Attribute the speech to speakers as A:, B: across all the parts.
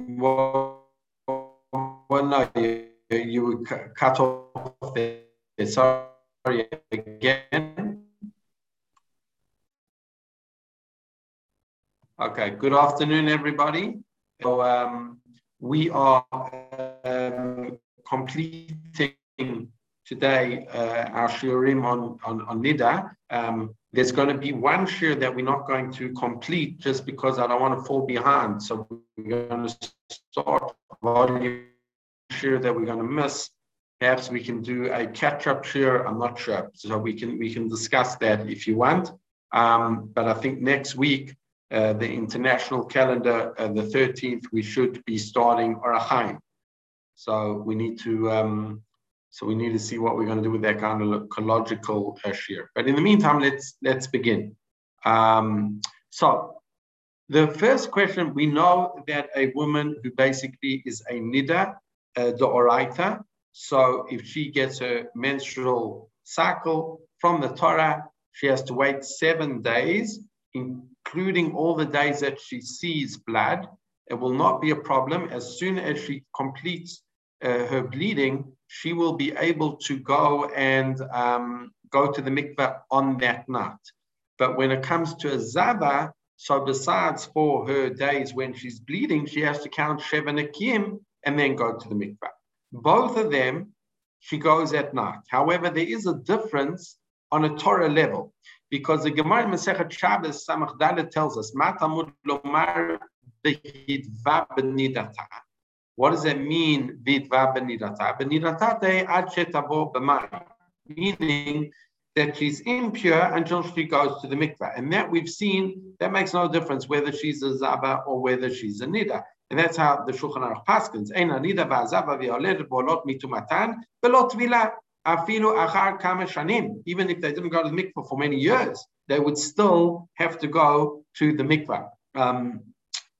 A: Well, well no, you, you were cut off there. Sorry again. Okay, good afternoon, everybody. So, um, we are um, completing today uh, our shiurim on, on, on Nida. Um, there's going to be one share that we're not going to complete just because I don't want to fall behind. So we're going to start volume share that we're going to miss. Perhaps we can do a catch-up share. I'm not sure. So we can we can discuss that if you want. Um, but I think next week, uh, the international calendar, uh, the 13th, we should be starting Orachaim. So we need to um, so we need to see what we're going to do with that kind of ecological issue. But in the meantime, let's let's begin. Um, so the first question, we know that a woman who basically is a nida, uh, oraita. So if she gets her menstrual cycle from the Torah, she has to wait seven days, including all the days that she sees blood. It will not be a problem. As soon as she completes uh, her bleeding, she will be able to go and um, go to the mikveh on that night. But when it comes to a zaba, so besides for her days when she's bleeding, she has to count Sheva Nakim and then go to the mikveh. Both of them, she goes at night. However, there is a difference on a Torah level because the Gemara Masechet Shabbos Samach Dalet tells us, Matamud lomar behidva benidata. What does that mean, vitva benidata? Benidatate ad shetavo b'mayim, meaning that she's impure until she goes to the mikveh. And that we've seen, that makes no difference whether she's a zaba or whether she's a nida. And that's how the Shulchan Aruch paskins. Bo'olot mitumatan afilu achar kama shanim. Even if they didn't go to the mikveh for many years, they would still have to go to the mikveh. Um,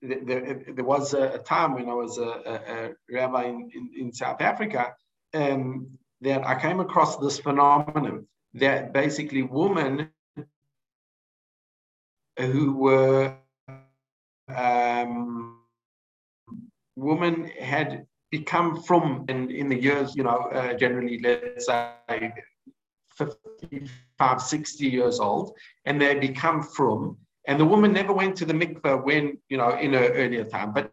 A: there, there was a, time when I was a, a, a rabbi in, in, in, South Africa um, that I came across this phenomenon that basically women who were um, women had become frum in, in the years, you know, uh, generally let's say 55, 60 years old, and they become frum and the woman never went to the mikveh when, you know, in her earlier time. But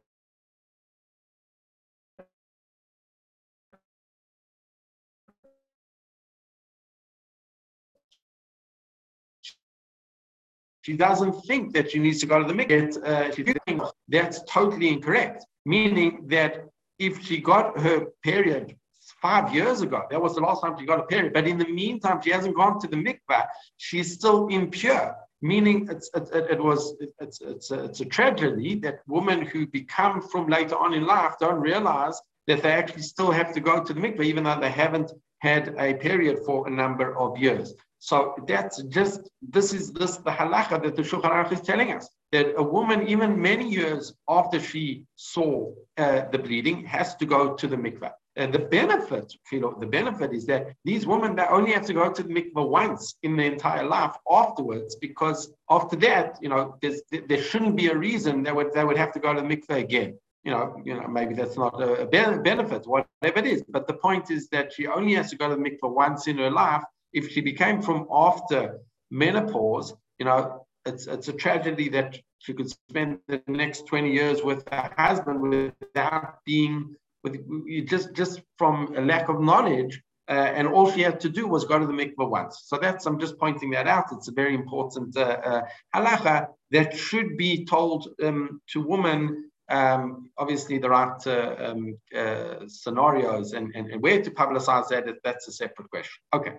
A: she doesn't think that she needs to go to the mikveh. Uh, that's totally incorrect. Meaning that if she got her period five years ago, that was the last time she got a period. But in the meantime, she hasn't gone to the mikveh. She's still impure meaning it's, it, it, it was it's, it's, a, it's a tragedy that women who become frum later on in life don't realize that they actually still have to go to the mikveh even though they haven't had a period for a number of years. So that's just this is this the halacha that the Shulchan Aruch is telling us that a woman even many years after she saw uh, the bleeding has to go to the mikveh. And the benefit, the benefit is that these women they only have to go to the mikveh once in their entire life afterwards, because after that, you know, there shouldn't be a reason they would they would have to go to the mikveh again. You know, you know, maybe that's not a benefit, whatever it is. But the point is that she only has to go to the mikveh once in her life. If she became frum after menopause, you know, it's it's a tragedy that she could spend the next 20 years with her husband without being with just just from a lack of knowledge, uh, and all she had to do was go to the mikveh once. So that's I'm just pointing that out. It's a very important uh, uh, halacha that should be told um, to women. Um, obviously, there aren't uh, um, uh, scenarios, and, and, and, where to publicize that that's a separate question. Okay,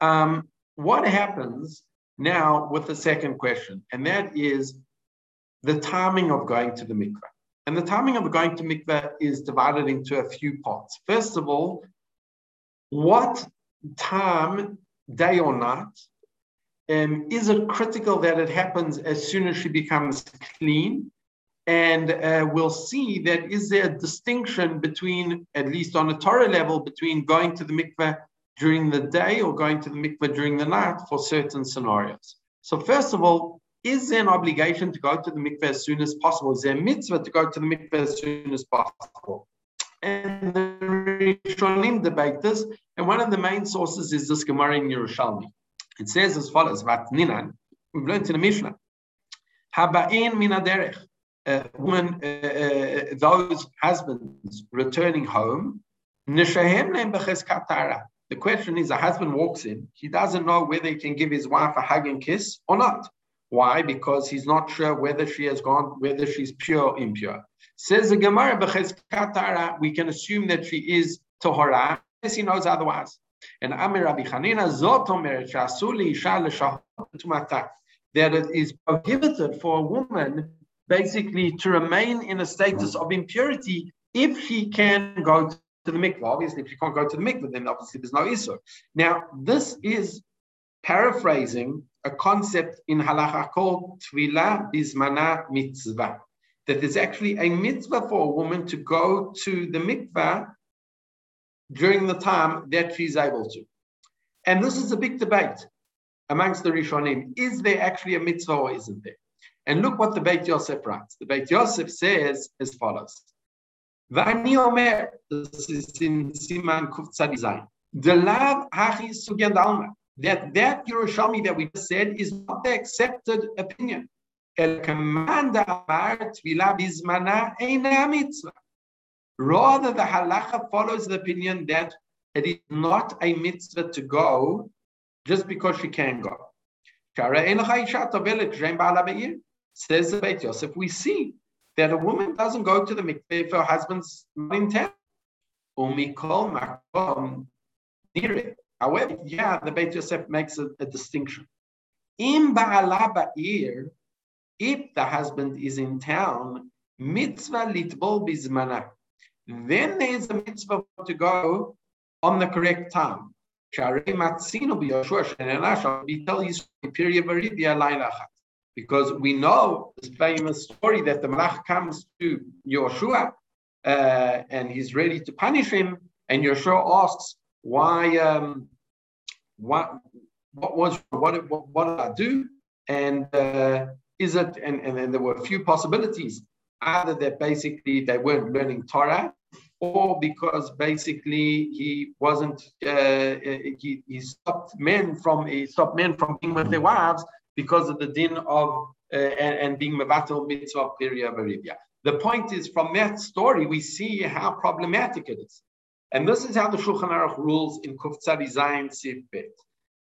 A: um, what happens now with the second question, and that is the timing of going to the mikveh. And the timing of going to mikveh is divided into a few parts. First of all, what time, day or night, um, is it critical that it happens as soon as she becomes clean? And uh, we'll see that is there a distinction between, at least on a Torah level, between going to the mikveh during the day or going to the mikveh during the night for certain scenarios. So first of all, is there an obligation to go to the mikveh as soon as possible? Is there a mitzvah to go to the mikveh as soon as possible? And the Rishonim debate this, and one of the main sources is this Gemara in Yerushalmi. It says as follows, Vatninan, we've learned in the Mishnah, Haba'in minaderech, a woman, uh, uh, those husbands returning home, the question is, a husband walks in, he doesn't know whether he can give his wife a hug and kiss or not. Why? Because he's not sure whether she has gone, whether she's pure or impure. Says the Gemara, Katara, we can assume that she is Tohara, as he knows otherwise. And Amir Rabbi Chanina, Zot that it is prohibited for a woman basically to remain in a status of impurity if she can go to the mikvah. Obviously, if she can't go to the mikvah, then obviously there's no issur. Now, this is paraphrasing a concept in halacha called tvila bismana mitzvah. That there's actually a mitzvah for a woman to go to the mikvah during the time that she's able to. And this is a big debate amongst the Rishonim. Is there actually a mitzvah or isn't there? And look what the Beit Yosef writes. The Beit Yosef says as follows. This is in Siman Design. The lav hachi sugyan alma. That that Yerushalmi that we just said is not the accepted opinion. El mitzvah. Rather, the halacha follows the opinion that it is not a mitzvah to go just because she can go. Says the Beit Yosef, we see that a woman doesn't go to the mikveh if her husband's not in town. However, yeah, the Beit Yosef makes a, a distinction. In Ba'alaba'ir, if the husband is in town, mitzvah litbol bizmana. Then there's a mitzvah to go on the correct time. Because we know this famous story that the Malach comes to Yoshua uh, and he's ready to punish him, and Yoshua asks, Why um, what what was what, what, what did I do? And uh, is it and, and, there were a few possibilities either that basically they weren't learning Torah, or because basically he wasn't uh, he, he stopped men from he stopped men from being with their wives because of the din of uh, and, and, being mevatel mitzvah baribia. The point is, from that story, we see how problematic it is. And this is how the Shulchan Aruch rules in Kuftzari Zayin Sif.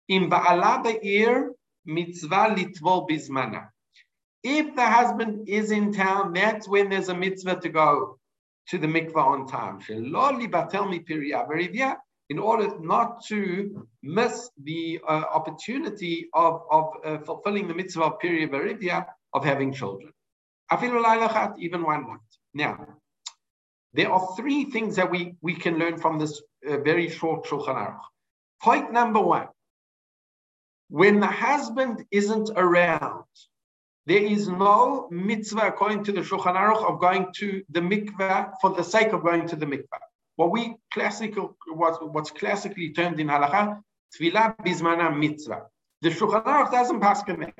A: In Ba'ala Be'ir, mitzvah litvol bizmana. If the husband is in town, that's when there's a mitzvah to go to the mikvah on time. In order not to miss the uh, opportunity of, of uh, fulfilling the mitzvah of period of having children. Even one night. Now, there are three things that we, we can learn from this uh, very short Shulchan Aruch. Point number one, when the husband isn't around, there is no mitzvah according to the Shulchan Aruch of going to the mikvah for the sake of going to the mikvah. What we classical what's, what's classically termed in halacha tevilah bismana mitzvah. The Shulchan Aruch doesn't pass that.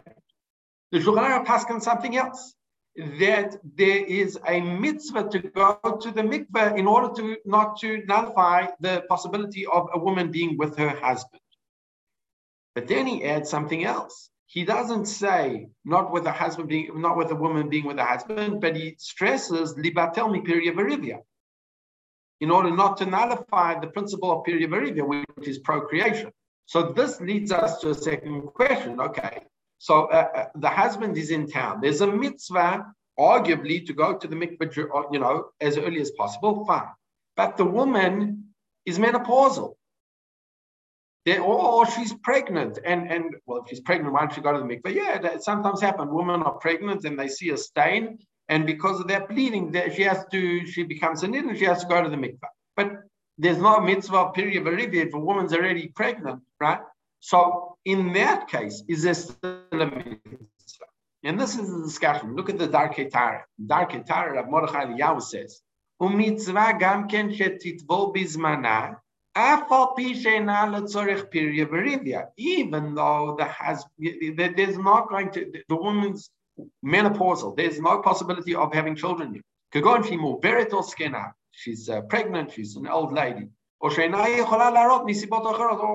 A: The Shulchan Aruch passes something else. That there is a mitzvah to go to the mikveh in order to not to nullify the possibility of a woman being with her husband. But then he adds something else he doesn't say not with a husband being not with a woman being with a husband, but he stresses libatel mi in order not to nullify the principle of virivia, which is procreation. So this leads us to a second question. Okay, so uh, uh, the husband is in town. There's a mitzvah, arguably, to go to the mikvah, you know, as early as possible. Fine, but the woman is menopausal. They, or, she's pregnant, and and well, if she's pregnant, why don't she go to the mikvah? Yeah, that sometimes happen. Women are pregnant and they see a stain, and because of that bleeding, that she has to, she becomes a nid and she has to go to the mikvah. But there's no mitzvah period of if a woman's already pregnant, right? So in that case, is there a mitzvah? And this is the discussion. Look at the Darkei Tahara. Darkei Tahara, Rav Mordechai Eliyahu says, "Umitzvah gam ken shetitvol bizmana Even though the has there's not going to the woman's menopausal, there's no possibility of having children yet. She's uh, pregnant, she's an old lady. Or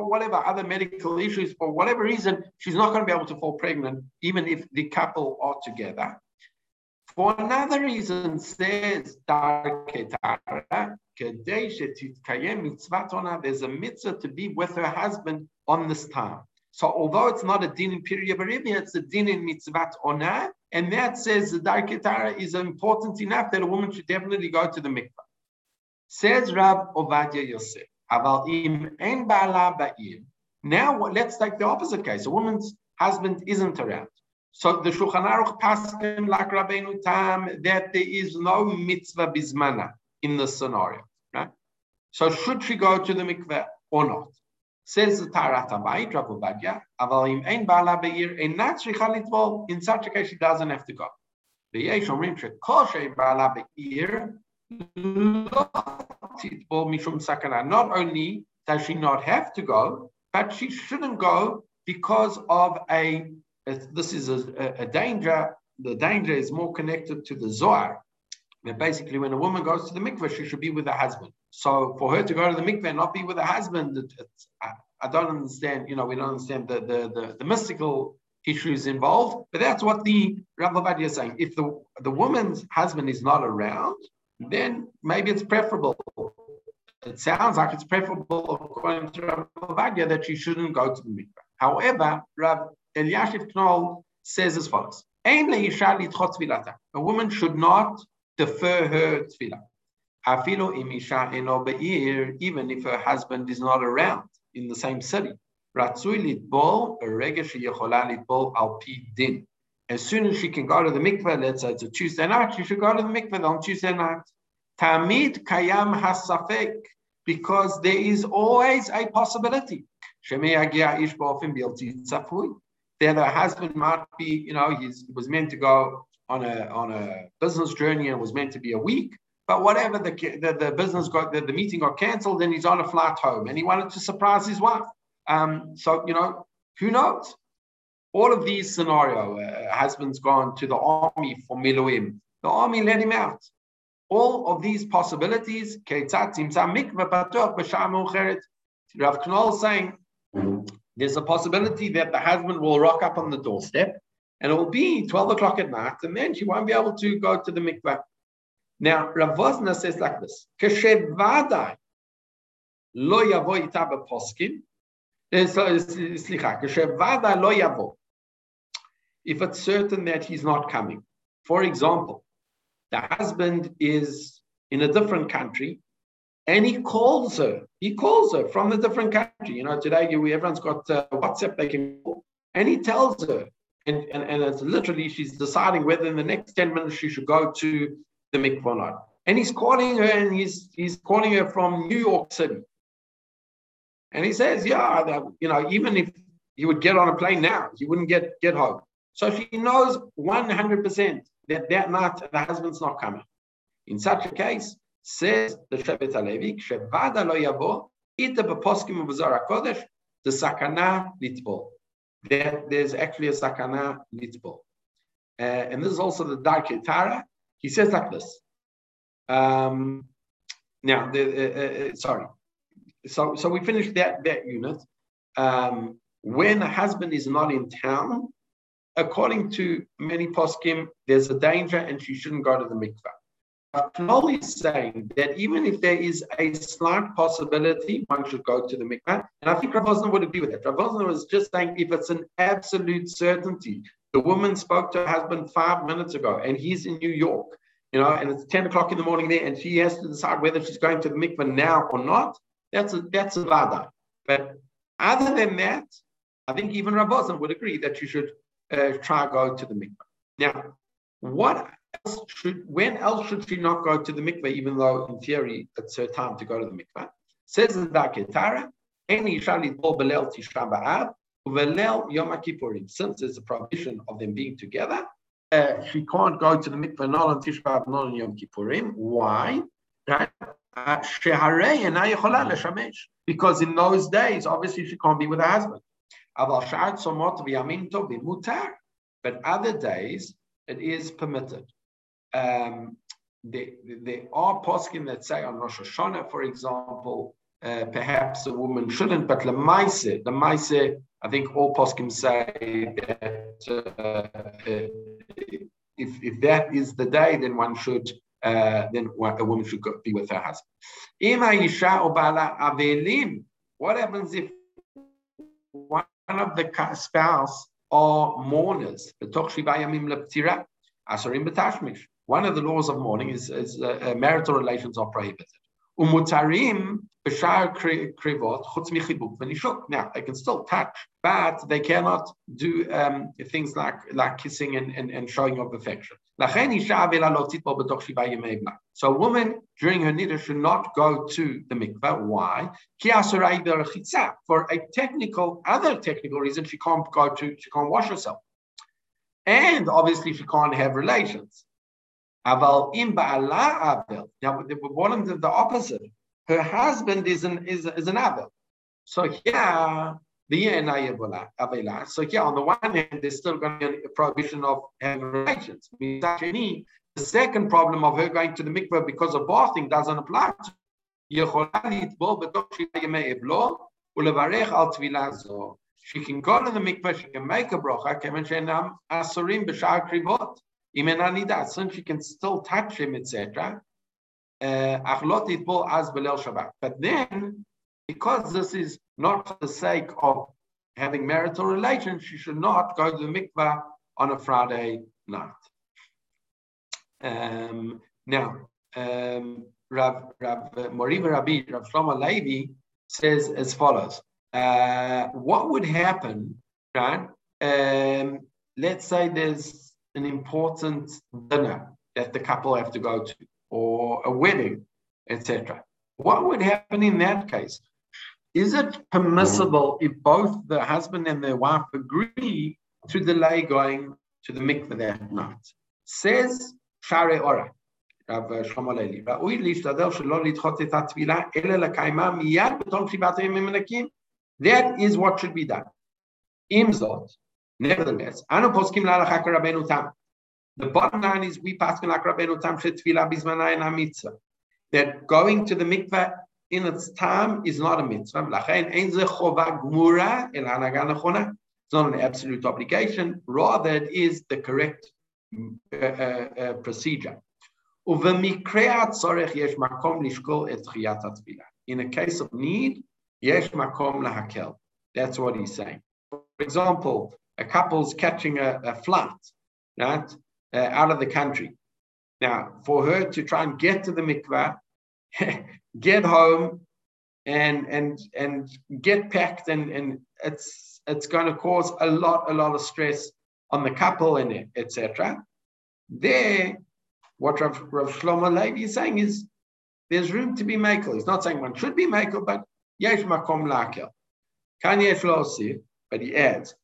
A: whatever other medical issues, for whatever reason, she's not going to be able to fall pregnant, even if the couple are together. For another reason, says there's a mitzvah to be with her husband on this time. So although it's not a din in Pirya Baribia, it's a din in mitzvat ona, and that says the Darkei Tahara is important enough that a woman should definitely go to the mikvah. Says Rab Ovadia Yosef, Aval im ein ba'ala ba'ir. Now let's take the opposite case. A woman's husband isn't around. So the Shulchan Aruch paskin like Rabbeinu Tam that there is no mitzvah bismana in the scenario. Right? So should she go to the mikveh or not? Says the Taharat Habayit, Rav Ovadia, Aval ein ba'ala ba'ir, ein nat In such a case, she doesn't have to go. The Yesh Omrim shekol not only does she not have to go, but she shouldn't go because of a, this is a, a, danger. The danger is more connected to the Zohar. But basically, when a woman goes to the mikveh, she should be with her husband. So for her to go to the mikveh and not be with her husband, I, I, don't understand, you know, we don't understand the, the, the, the mystical issues involved. But that's what the Rav is saying. If the, the woman's husband is not around, then maybe it's preferable. It sounds like it's preferable, according to Rav Ovadia, that she shouldn't go to the mikveh. However, Rav Eliashiv Knohl says as follows: A woman should not defer her tevilah. Even if her husband is not around in the same city. As soon as she can go to the mikveh, let's say it's a Tuesday night, she should go to the mikveh on Tuesday night. Tamid kayam hasafek, because there is always a possibility. That her husband might be, you know, he was meant to go on a on a business journey and was meant to be a week. But whatever the the, the business got, the, the meeting got cancelled, and he's on a flight home, and he wanted to surprise his wife. Um, so you know, who knows? All of these scenario, uh, husband's gone to the army for miluim. The army let him out. All of these possibilities, Rav Knohl saying, there's a possibility that the husband will rock up on the doorstep and it will be 12 o'clock at night and then she won't be able to go to the mikveh. Now, Rav Wosner says like this, lo yavo ita if it's certain that he's not coming. For example, the husband is in a different country and he calls her. He calls her from a different country. You know, today everyone's got uh, WhatsApp they can call. And he tells her, and, and, and it's literally she's deciding whether in the next 10 minutes she should go to the mikvah or not. And he's calling her and he's, he's calling her from New York City. And he says, yeah, you know, even if he would get on a plane now, he wouldn't get, get home. So she knows 100% that that night the husband's not coming. In such a case, says the Shevet Halevi, Shevada lo yavo, ita beposkim uvazar kodesh, the sakana litbol. That there's actually a sakana litbol. Uh, and this is also the Darkei Tahara. He says like this. Um, now, the, uh, uh, sorry. So, so we finished that, that unit. Um, when a husband is not in town, according to many poskim, there's a danger and she shouldn't go to the mikvah. But Knohl is saying that even if there is a slight possibility, one should go to the mikvah. And I think Rav would agree with that. Rav was just saying if it's an absolute certainty. The woman spoke to her husband five minutes ago and he's in New York, you know, and it's 10 o'clock in the morning there and she has to decide whether she's going to the mikvah now or not. That's a, that's a vada. But other than that, I think even Rav would agree that you should uh, try go to the mikveh. Now, what else should, when else should she not go to the mikveh, even though in theory it's her time to go to the mikveh? Says the Darkei Tahara, any shali belel tisha b'av, uvelel yom kippurim. Since there's a prohibition of them being together, uh, she can't go to the mikveh not on Tisha B'av, not on Yom Kippurim. Why? Right? Because in those days, obviously, she can't be with her husband. But other days, it is permitted. Um, there, are poskim that say on Rosh Hashanah, for example, uh, perhaps a woman shouldn't, but the Maise, the Maise, I think all poskim say that uh, if, if that is the day, then one should, uh, then a woman should be with her husband. What happens if one of the spouse are mourners? One of the laws of mourning is, is uh, marital relations are prohibited. Umutarim chutz Now they can still touch, but they cannot do um, things like like kissing and, and, and showing of affection. So a woman during her niddah should not go to the mikveh. Why? For a technical, other technical reason, she can't go to, she can't wash herself. And obviously she can't have relations. Aval im ba'ala. Now, one of the opposite her husband is an is, is an Abel. So here, the Avela. So here, on the one hand, there's still going to be a prohibition of having relations. The second problem of her going to the mikveh because of bathing doesn't apply to she can go to the mikveh, she can make a bracha, כיוון שאינם אסורים בשאר קריבות, אם אינה נידה, since she can still touch him, etc. But then, because this is not for the sake of having marital relations, she should not go to the mikvah on a Friday night. Um, now, um, Rav, Rav Moriva Rabbi, Rav Shlomo Levi says as follows. Uh, what would happen, right? Um, let's say there's an important dinner that the couple have to go to or a wedding, etc. What would happen in that case? Is it permissible if both the husband and the wife agree to delay going to the mikveh that night? Says Share Ora, Rav Shlomo Leili, ראוי להשתדל שלא לדחות את התפילה, אלא לקיימה מיד בתום שבעת הימים המנקים. That is what should be done. עם זאת, nevertheless, אנו פוסקים להלכה כרבנו תם. the bottom line is we like Rabbeinu Tam Bismanayin mitzvah. That going to the mikveh in its time is not a mitzvah. It's not an absolute obligation. Rather, it is the correct uh, uh, uh, procedure. In a case of need, That's what he's saying. For example, a couple's catching a, a flight, right? Uh, out of the country. Now, for her to try and get to the mikvah, get home, and and and get packed, and and it's it's going to cause a lot a lot of stress on the couple and etc. There, what Rav, Rav Shlomo Levi is saying is there's room to be makel. He's not saying one should be makel, but yesh makom lakel. Kan yesh but he adds,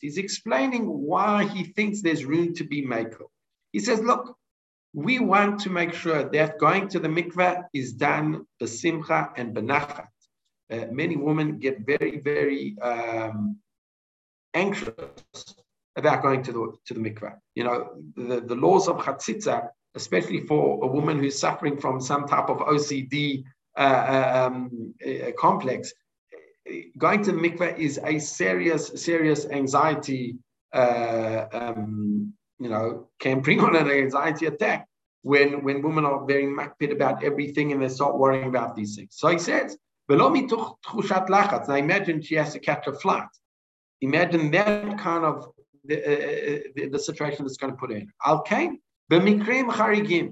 A: He's explaining why he thinks there's room to be makel. He says, look, we want to make sure that going to the mikveh is done besimcha and benachat. Uh, many women get very, very um, anxious about going to the to the mikveh. You know, the, the laws of chatzitza, especially for a woman who's suffering from some type of OCD uh, uh, um, uh, complex, going to the mikveh is a serious, serious anxiety, uh, um, you know, can bring on an anxiety attack when, when women are very makpid about everything and they start worrying about these things. So he says, now imagine she has to catch a flight. Imagine that kind of the, uh, the, the situation that's going to put in. Al kain, במקרים חריגים,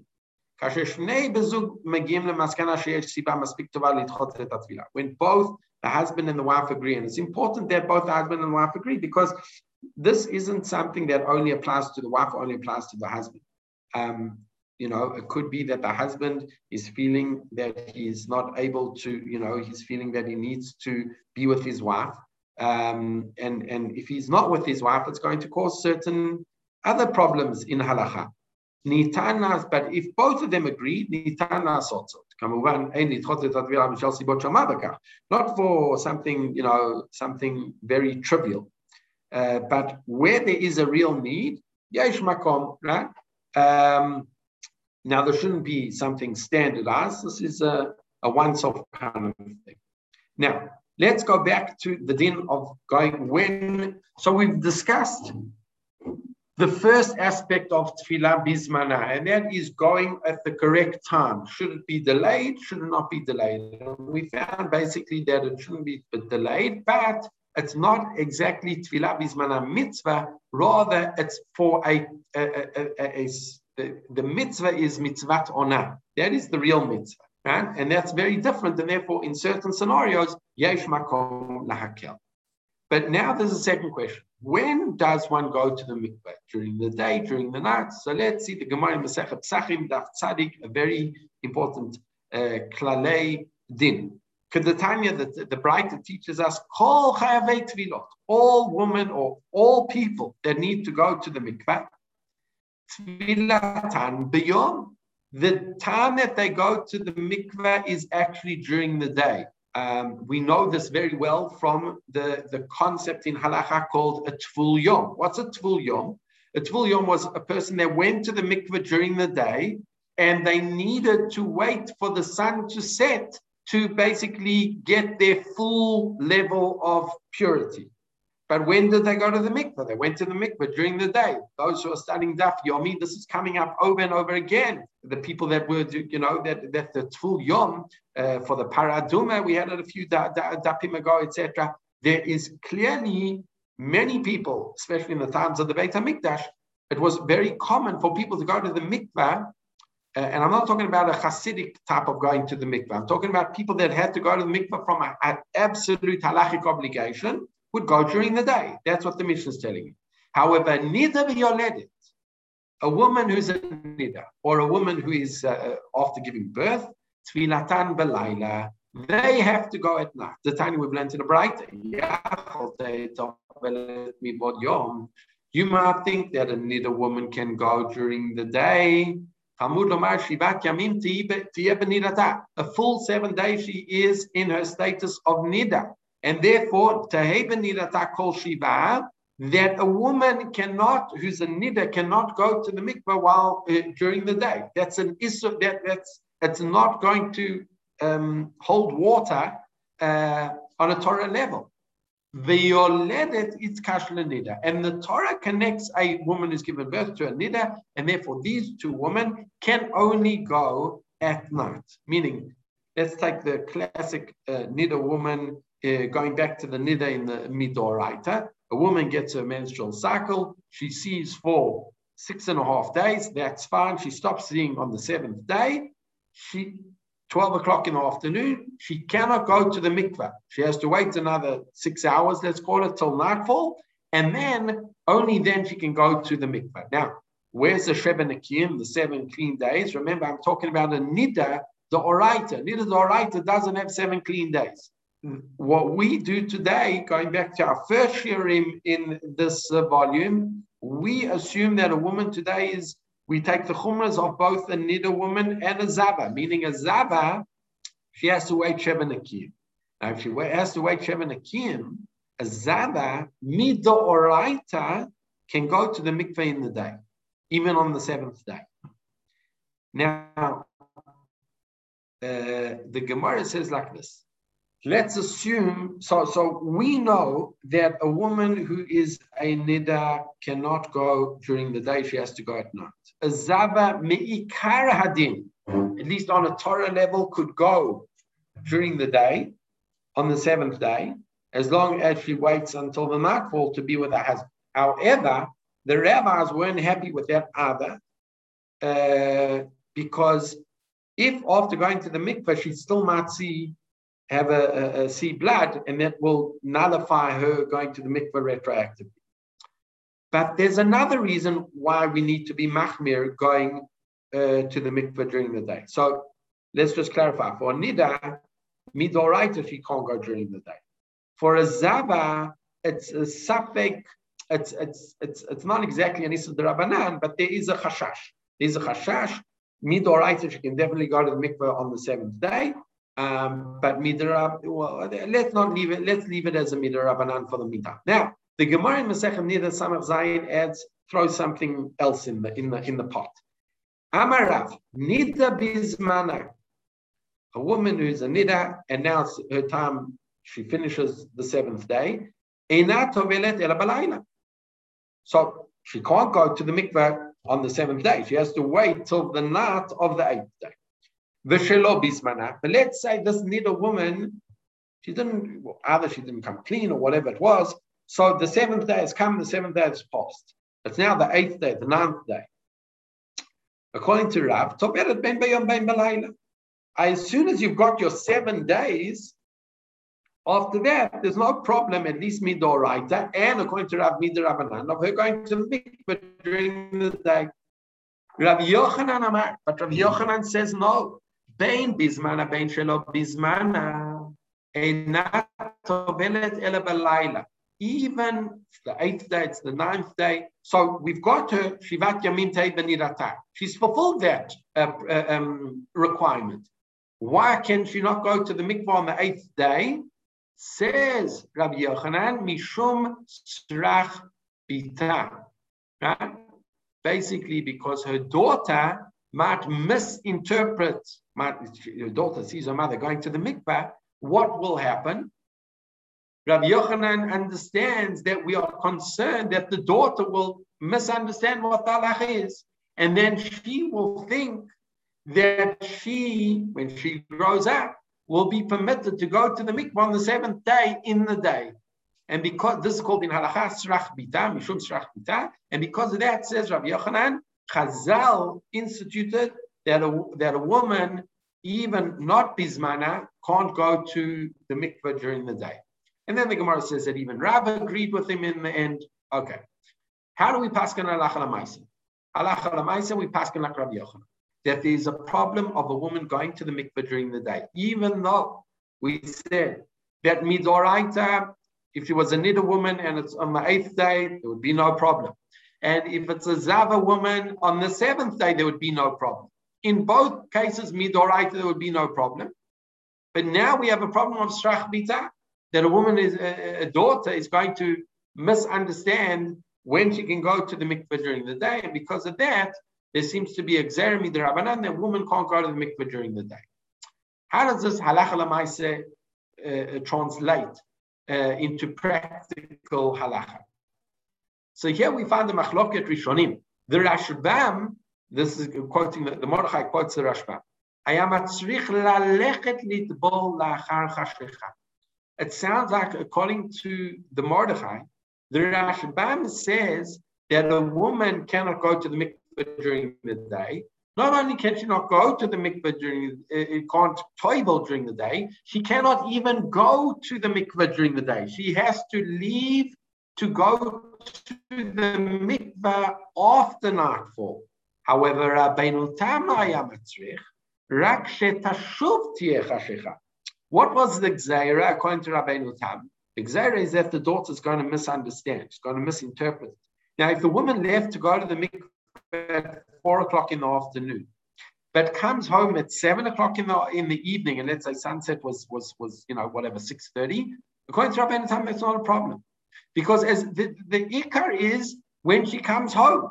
A: כאשר שני בזוג מגיעים למסקנה שיש סיבה מספיק טובה לדחות את התפילה. When both the husband and the wife agree. And it's important that both the husband and wife agree because this isn't something that only applies to the wife, only applies to the husband. Um, you know, it could be that the husband is feeling that he's not able to, you know, he's feeling that he needs to be with his wife. Um, and, and if he's not with his wife, it's going to cause certain other problems in halacha. Nitanas, but if both of them agree, Nitanas also. Not for something, you know, something very trivial. Uh, but where there is a real need, yesh makom, right? Um, now there shouldn't be something standardized. This is a, a once-off kind of thing. Now let's go back to the din of going when. So we've discussed the first aspect of tevilah bismana, and that is going at the correct time. Should it be delayed? Should it not be delayed? we found basically that it shouldn't be delayed, but it's not exactly tevilah bismana mitzvah. Rather, it's for a, a, a, a, a the mitzvah is mitzvat ona. That is the real mitzvah, right? And that's very different. And therefore, in certain scenarios, yesh makom lahakel. But now there's a second question. When does one go to the mikveh? During the day, during the night? So let's see the Gemara in Masechet Psachim, Daf Tzadik, a very important uh, klalei din. Kedatanya, the, the Braita teaches us, Kol tvilot, all women or all people that need to go to the mikveh, tvilatan beyond. The time that they go to the mikveh is actually during the day. Um, we know this very well from the, the concept in halacha called a tvul yom. What's a tvul yom? A tvul yom was a person that went to the mikveh during the day and they needed to wait for the sun to set to basically get their full level of purity. But when did they go to the mikveh? They went to the mikveh during the day. Those who are studying Daf Yomi, this is coming up over and over again. The people that were, you know, that, that the Tvul Yom uh, for the Para Aduma, we had it a few da, da, dapim ago, etc. There is clearly many people, especially in the times of the Beit HaMikdash, it was very common for people to go to the mikveh uh, and I'm not talking about a Hasidic type of going to the mikveh. I'm talking about people that had to go to the mikveh from an absolute halachic obligation would go during the day. That's what the mission is telling you. However, neither nida v'yoledet, a woman who's a nida, or a woman who is uh, after giving birth, tfilatan belayla, they have to go at night. The tiny we've learned in the bright. You might think that a nida woman can go during the day. A full seven days she is in her status of nida. And therefore, that a woman cannot, who's a nida, cannot go to the mikveh while uh, during the day. That's an issue that that's it's not going to um, hold water uh, on a Torah level. The V'yoledet it's kashla nida, and the Torah connects a woman who's given birth to a nida, and therefore these two women can only go at night. Meaning, let's take the classic uh, nida woman uh, going back to the nida in the midoraita, a woman gets her menstrual cycle, she sees for six and a half days, that's fine. She stops seeing on the seventh day. She 12 o'clock in the afternoon, she cannot go to the mikveh. She has to wait another six hours, let's call it, till nightfall. And then only then she can go to the mikveh. Now, where's the Sheba Nakim, the seven clean days? Remember, I'm talking about a Nida, the Oraita. Nida, the Oraita doesn't have seven clean days what we do today, going back to our first shiurim in this uh, volume, we assume that a woman today is, we take the chumras of both a nida woman and a zaba, meaning a zaba, she has to wait Sheva Nakim. Now, if she has to wait Sheva Nakim, a zaba, mida oraita, can go to the mikveh in the day, even on the seventh day. Now, uh, the Gemara says like this let's assume so so we know that a woman who is a nida cannot go during the day. She has to go at night. A zaba meikar hadin at least on a torah level could go during the day on the seventh day as long as she waits until the nightfall to be with her husband. However the rabbis weren't happy with that either uh, because if after going to the mikveh she still might see have a, a, a see blood, and that will nullify her going to the mikveh retroactively. But there's another reason why we need to be machmir going uh, to the mikveh during the day. So let's just clarify. For nida, midoraita, she can't go during the day. For a zaba, it's a safek. It's it's it's it's not exactly an issa rabbanan, but there is a chashash. There's a chashash. Midoraita, she can definitely go to the mikveh on the seventh day. Um, but midrab, well, let's not leave it. Let's leave it as a midrabanan for the midah. Now, the Gemara in Masechem Nida Samach Zayin adds throw something else in the in the in the pot. Amarav Nida Bizmana, a woman who's a nida, and now her time she finishes the seventh day. So she can't go to the mikveh on the seventh day. She has to wait till the night of the eighth day. But let's say this nida woman, she didn't, either she didn't come clean or whatever it was. So the seventh day has come, the seventh day has passed. It's now the eighth day, the ninth day. According to Rav, as soon as you've got your seven days, after that, there's no problem, at least midoraita, and according to Rav Midorabanan, of her going to the mikveh during the day. Rav Yochanan Amar, but Rav Yochanan says no. Bein bizmana, bein shelo bizmana, einat tovelet ele balayla. Even the eighth day, it's the ninth day. So we've got her shivat yamin benirata. She's fulfilled that uh, uh, um, requirement. Why can she not go to the mikvah on the eighth day? Says Rabbi Yochanan, Mishum Srach Bita. Right? Basically, because her daughter might misinterpret, might, her daughter sees her mother going to the mikvah, what will happen? Rabbi Yochanan understands that we are concerned that the daughter will misunderstand what talach is. And then she will think that she, when she grows up, will be permitted to go to the mikvah on the seventh day in the day. And because this is called in halacha mishum and because of that, says Rabbi Yochanan, Chazal instituted that a, that a woman, even not bismana, can't go to the mikveh during the day. And then the Gemara says that even Rav agreed with him in the end. Okay. How do we pass on halacha lamaisa? Halacha lamaisa, we pass on like Rabbi Yochanan that there's a problem of a woman going to the mikveh during the day, even though we said that midoraita, if she was a niddah woman and it's on the eighth day, there would be no problem. And if it's a zava woman on the seventh day, there would be no problem. In both cases, midoraita, there would be no problem. But now we have a problem of strach bita, that a woman is a, a daughter is going to misunderstand when she can go to the mikveh during the day, and because of that, there seems to be a xeremi the rabbanan that woman can't go to the mikveh during the day. How does this halacha lamaise uh, translate uh, into practical halacha? So here we find the machloket rishonim. The Rashbam, this is quoting the, the Mordechai quotes the Rashbam. It sounds like, according to the Mordechai, the Rashbam says that a woman cannot go to the mikveh during the day. Not only can she not go to the mikveh during, it can't toivel during the day, she cannot even go to the mikveh during the day. She has to leave to go to the mikveh after nightfall. However, Rabbeinu Tam rak What was the gzeira according to Rabbeinu Tam? The gzeira is that the daughter is going to misunderstand, she's going to misinterpret. Now, if the woman left to go to the mikveh at four o'clock in the afternoon, but comes home at seven o'clock in the in the evening, and let's say sunset was was was you know whatever six thirty. According to Rabbi Tam, it's not a problem, because as the the ikar is when she comes home,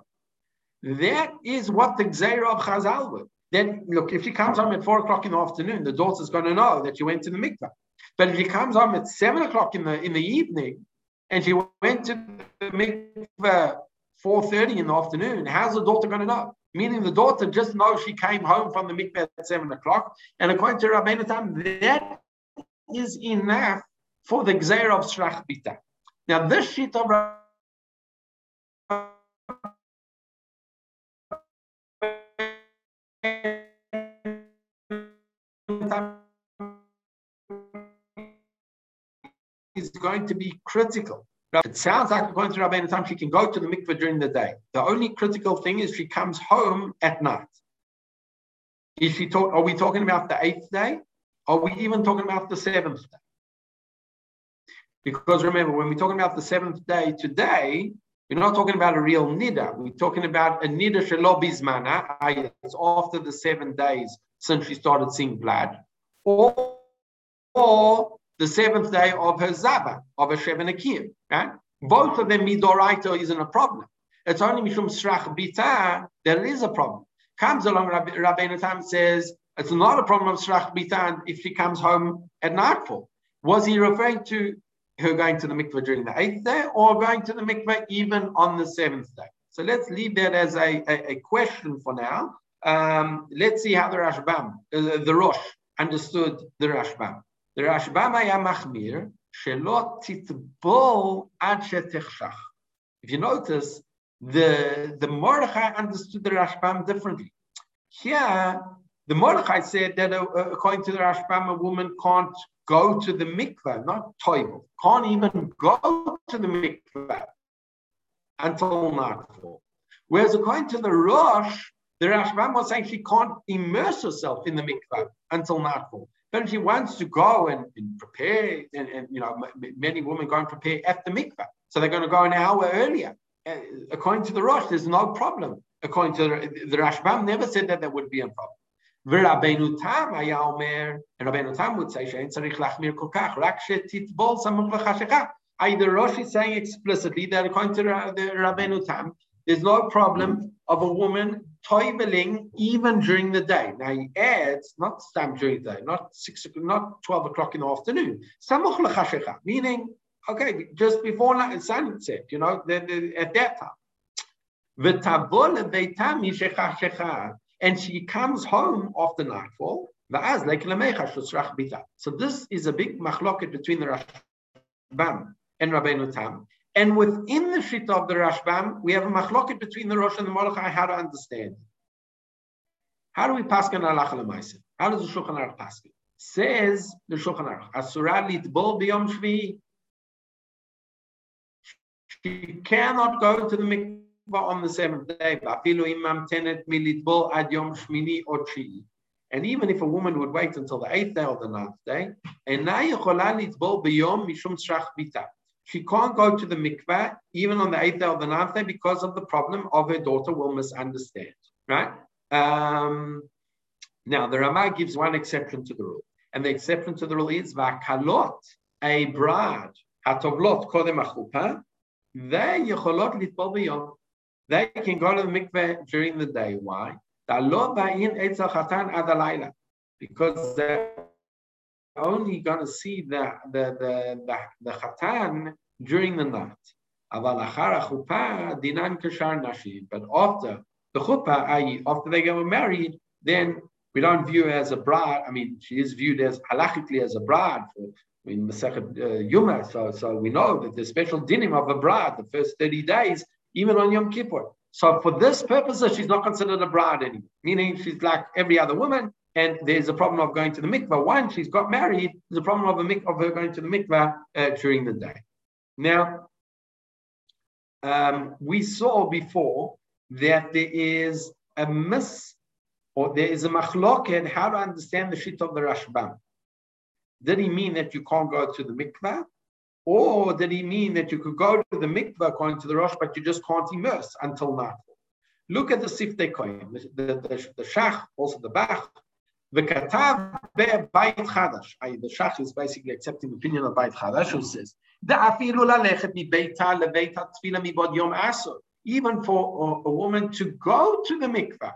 A: that is what the gzeira of Chazal would. Then look, if she comes home at four o'clock in the afternoon, the daughter's going to know that she went to the mikvah. But if she comes home at seven o'clock in the in the evening, and she went to the mikvah 4.30 in the afternoon, how's the daughter going to know? Meaning the daughter just knows she came home from the mikveh at 7 o'clock. And according to Rabbeinu Tam, that is enough for the gzeir of Shrach Bita. Now this sheet of is going to be critical it sounds like according to Rabbeinu Tam, she can go to the mikveh during the day. The only critical thing is she comes home at night. Is she talk, are we talking about the eighth day? Are we even talking about the seventh day? Because remember, when we're talking about the seventh day today, We're not talking about a real nida. We're talking about a nida shelo bizmana. It's after the seven days since she started seeing blood, or, or the seventh day of her zaba of her sheven Right? Both of them midoraito isn't a problem. It's only mishum shrach bita that it is a problem. Comes along, Rabbeinu Tam says it's not a problem of shrach bita if she comes home at nightfall. Was he referring to her going to the mikveh during the eighth day or going to the mikveh even on the seventh day? So let's leave that as a, a, a question for now. Um, let's see how the Rashbam, uh, the Rosh, understood the Rashbam. The Rashbam היה מחמיר שלא תטבול עד שתחשך. If you notice, the, the Mordechai understood the Rashbam differently. Here, the Mordechai said that uh, according to the Rashbam, a woman can't go to the mikveh, not toivel, can't even go to the mikveh until nightfall. Whereas according to the Rosh, the Rashbam was saying she can't immerse herself in the mikveh until nightfall. But if she wants to go and, and prepare, and, and, you know, many women go and prepare at the mikveh, so they're going to go an hour earlier. Uh, according to the Rosh, there's no problem. According to the, the Rashbam, never said that there would be a problem. ורבנו תם היה אומר, רבנו תם would say שאין צריך להחמיר כל כך, רק שתטבול סמוך לחשיכה. Either Rosh is saying explicitly that according to the Rabbeinu Tam, there's no problem of a woman toiveling even during the day. Now he adds, not stam during the day, not six, not 12 o'clock in the afternoon, meaning, okay, just before sunset, you know, the, the, at that time. and she comes home after nightfall. So this is a big machloket between the Rashbam and Rabbeinu Tam. And within the Shita of the Rashbam, we have a machloket between the Rosh and the Mordechai, how to understand. How do we pass on halacha? How does the Shulchan Aruch pass? Says the Shulchan Aruch, Asura litbol b'yom shvi. She cannot go to the mikvah on the seventh day. Afilu imam tenet militbol ad yom shmini or And even if a woman would wait until the eighth day or the ninth day, and now יכולה לטבול ביום משום שרח ביתה she can't go to the mikveh even on the eighth day or the ninth day because of the problem of her daughter will misunderstand. Right? Um, now the Rama gives one exception to the rule, and the exception to the rule is vakalot, a bride, hatovlot kodem achupa, they yecholot litbol b'yom. They can go to the mikveh during the day. Why? Because they're only going to see the, the, the, the, the chatan during the night. But after the chuppah, i.e., after they get married, then we don't view her as a bride. I mean, she is viewed as halachically as a bride for in Masechet uh, Yuma. So, so we know that the special dinim of a bride, the first 30 days, even on Yom Kippur. So for this purpose, she's not considered a bride anymore, meaning she's like every other woman. And there's a problem of going to the mikvah. Once she's got married, there's a problem of, mik- of her going to the mikvah uh, during the day. Now, um, we saw before that there is a miss or there is a machloket how to understand the shit of the Rashbam. Did he mean that you can't go to the mikvah? Or did he mean that you could go to the mikvah according to the Rosh, but you just can't immerse until nightfall? Look at the Siftei Kohen, the, the, the, the Shach, also the Bach, וכתב בבית חדש, the Shach is basically accepting the opinion of Beit Chadash, who says, דאפילו ללכת מביתה לבית התפילה מבעוד יום עשור, even for a, a woman to go to the mikvah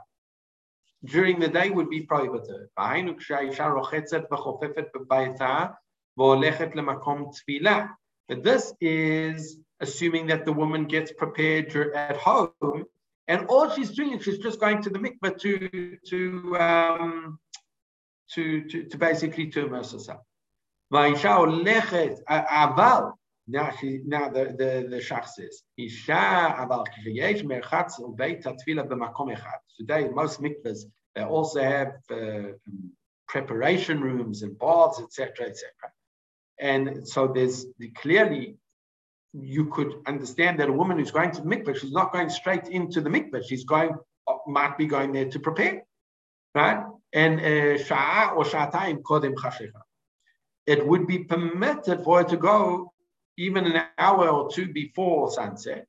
A: during the day would be prohibited. והיינו כשהאישה רוחצת וחופפת בביתה והולכת למקום תפילה. But this is assuming that the woman gets prepared at home, and all she's doing is she's just going to the mikveh to to um, to, to, to basically to immerse herself. Aval. Now she now the the the shach says isha aval kiviyesh merchatz ubeit atfila b'makom echad. Today most mikvahs they also have uh, preparation rooms and baths etc etc. And so there's the, clearly you could understand that a woman who's going to the mikveh, she's not going straight into the mikveh. She's going, might be going there to prepare, right? And uh, sha'a or sha'atayim kodim chashecha. It would be permitted for her to go even an hour or two before sunset.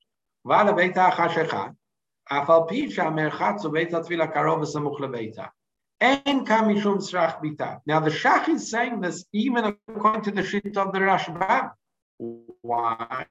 A: Afal pi she'amerchatzu beit hatvila karov v'samuch lebeita and coming from Srach Bita. Now the Shach is saying this even according to the shita of the Rashbam. Why?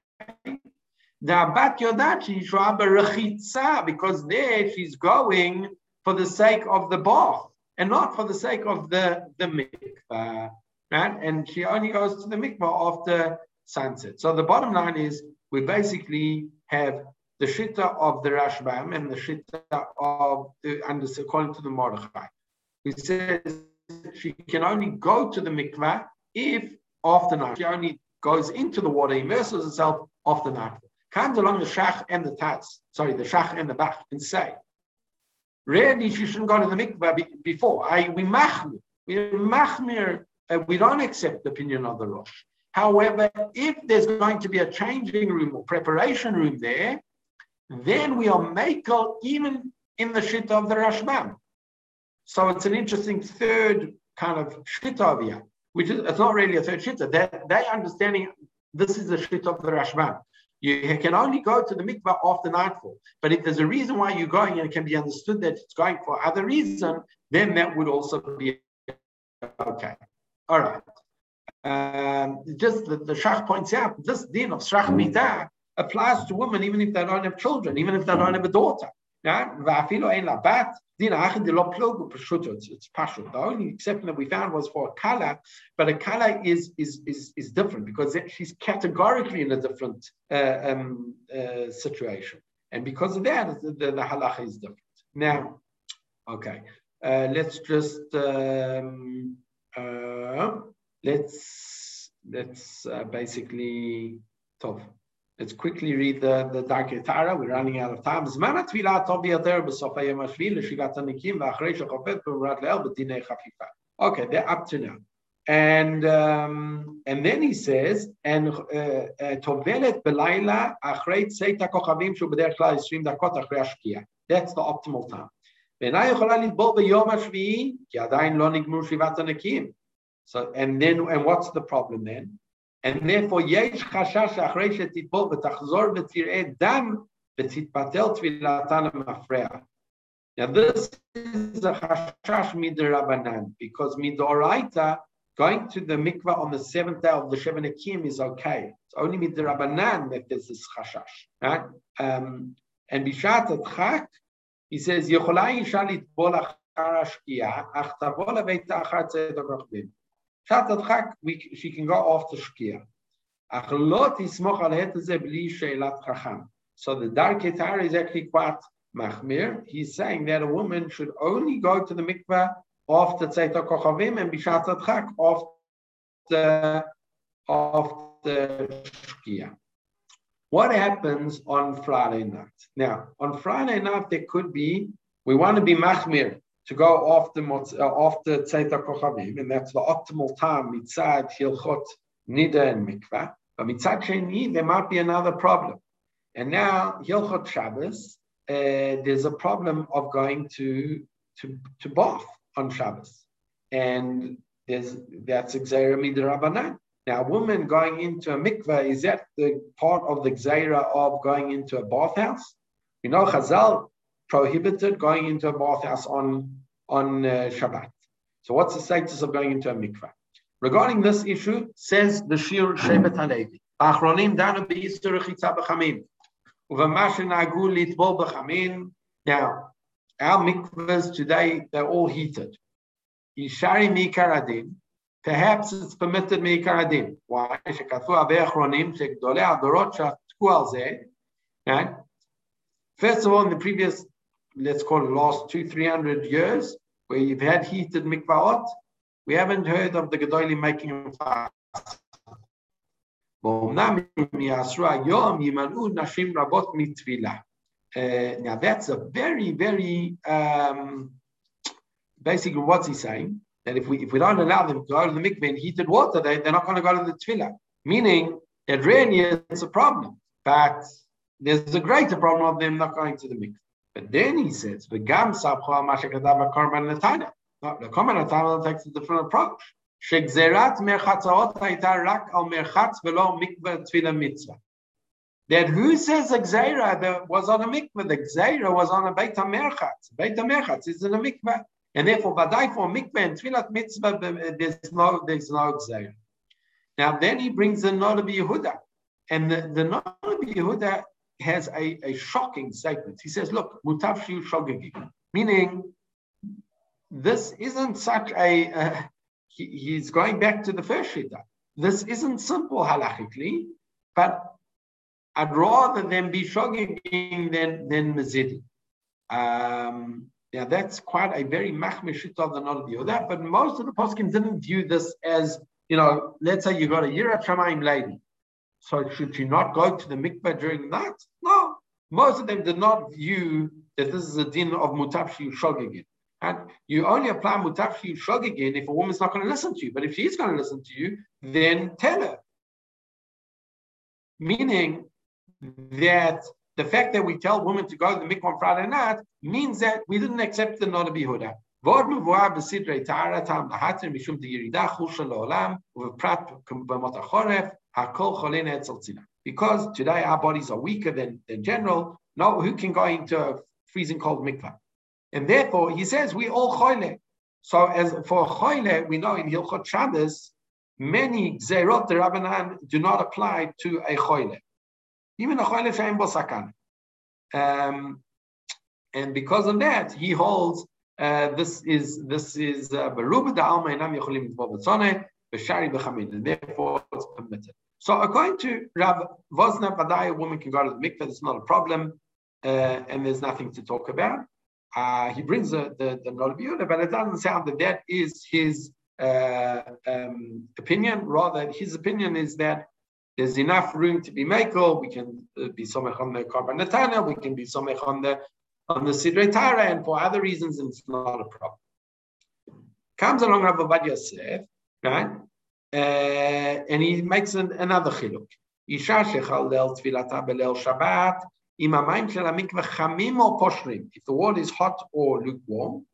A: The Abat Yodachi Rechitza, because there she's going for the sake of the bath and not for the sake of the, the mikvah. Right? And she only goes to the mikvah after sunset. So the bottom line is we basically have the shita of the Rashbam and the shita of the, and according to the Mordechai. He says she can only go to the mikvah if after night. She only goes into the water, immerses herself after night. Comes along the shach and the taz, sorry, the shach and the bach, and say, Really, she shouldn't go to the mikvah before. I, we machmir. We machmir. Uh, we don't accept the opinion of the Rosh. However, if there's going to be a changing room or preparation room there, then we are makel even in the shit of the Rashbam. So it's an interesting third kind of shit over here, which is it's not really a third shit. They they understanding this is the shit of the Rashbam. You can only go to the mikvah after nightfall. But if there's a reason why you're going and it can be understood that it's going for other reason, then that would also be okay. All right. Um, just the, the Shach points out this din of Shrach Mitah applies to women even if they don't have children, even if they don't have a daughter. Yeah? It's. The only exception that we found was for a kala, but a kala is is is, is different because she's categorically in a different uh, um, uh, situation, and because of that, the, the, the halacha is different. Now, okay, uh, let's just um, uh, let's let's uh, basically top. Let's quickly read the, the Darkei Tahara. We're running out of time. Zman b'sof l'shivat v'achrei b'murat le'el b'dinei chafifa. Okay, they're up to now. And um, and then he says, and uh, uh, tovelet belayla achrei shu b'derech dakot achrei That's the optimal time. So, and then, and what's the problem then? And therefore, yesh chashash achrei shetibol v'tachzor v'tirei dam v'titpatel tvilatan mafreah. Now this is a chashash midrabanan because midoraita going to the mikvah on the seventh day of the Shiva Nekiim is okay. It's only midrabanan that there's this chashash, right? Um, and bishat atchak, he says yecholai isha litbol achar ashkia ach tavol achar tzedek rachbim. אחת עד she can go off to Shkia. אך is תסמוך על העת הזה בלי So the Darkei Tahara is actually quite machmir. He's saying that a woman should only go to the mikveh after צאת הכוכבים and בשעת הדחק after, after Shkia. What happens on Friday night? Now, on Friday night, there could be, we want to be Mahmir to go after uh, after Tzeit Kochavim, and that's the optimal time mitzad hilchot nida and mikvah. But mitzad sheni, there might be another problem. And now hilchot Shabbos, uh, there's a problem of going to to to bath on Shabbos, and there's that's gzeira midrabanan. Now, a woman going into a mikveh, is that the part of the gzeira of going into a bathhouse? You know, Chazal prohibited going into a bathhouse on, on uh, Shabbat. So what's the status of going into a mikvah? Regarding this issue, says the Shir Shevet HaLevi, האחרונים דנו באיסטר רחיצה בחמין, ובמה שנהגו לטבול בחמין. Now, our mikvahs today, they're all heated. Ishari mikar adin, perhaps it's permitted mikar adin. Why? שכתבו הרבה אחרונים שגדולי הדורות שתקו על זה. First of all, in the previous let's call it last two, three hundred years, where you've had heated mikvaot, we haven't heard of the Gedolim making a fast. Uh, now that's a very, very um, basically what's he saying? That if we if we don't allow them to go to the mikveh in heated water, they, they're not going to go to the tefillah. Meaning that really it's a problem. But there's a greater problem of them not going to the mikveh. But then he says, the gam sapcha a Korban Netanel. The Korban Netanel takes a different approach. שגזירת מרחצאות הייתה rak על מרחץ ולא מקווה תפילה mitzvah. That who says the gzeira that was on a mikveh? The gzeira was on a beit hamerchatz. Beit hamerchatz is in a mikveh, and therefore badai for mikveh and tefillat mitzvah there's no there's no gzeira. Now then he brings the Noda Yehuda, and the, the Noda Yehuda has a, a shocking statement. He says, "Look, mutav shiu shogegi," meaning this isn't such a. Uh, he, he's going back to the first shita. This isn't simple halachically, but I'd rather than be shogeging than than mezidi. Um, yeah, that's quite a very machmeshit of the of that. But most of the poskim didn't view this as, you know, let's say you got a Yirat Shamayim lady. So should she not go to the mikveh during that? No. Most of them did not view that this is a din of mutafshi shogegin. And you only apply mutafshi shogegin if a woman's not going to listen to you. But if she's going to listen to you, then tell her. Meaning, that the fact that we tell women to go to the mikvah on Friday night means that we didn't accept the Noda Bihuda. ועוד מבואר בסדרי טהרה, טעם להטר משום דיירידה חולשה לעולם, ובפרט במות החורף, הכל חולנה אצל צינה. Because today our bodies are weaker than, than general, no, who can go into a freezing cold mikvah? And therefore, he says, we all choyle. So as for choyle, we know in Hilchot Shabbos, many zerot the Rabbanan do not apply to a choyle even a choyle shein bo sakan. Um, and because of that, he holds uh, this is this is uh, beruba da alma inam yocholim mitbo betzone b'shari b'chamid, and therefore it's permitted. So according to Rav Wosner Vadai, a woman can go to the mikveh, it's not a problem, uh, and there's nothing to talk about. Uh, he brings the the, the but it doesn't sound that that is his uh, um, opinion. Rather, his opinion is that there's enough room to be makel. We can uh, be somech on the karban We can be somech on the on the Sidrei Tahara and for other reasons, and it's not a problem. Comes along Rav Ovadia Yosef, right? Uh, and he makes an, another chiluk. Isha shechal tvilata belel Shabbat, imamayim shel chamim or poshrim. If the water is hot or lukewarm,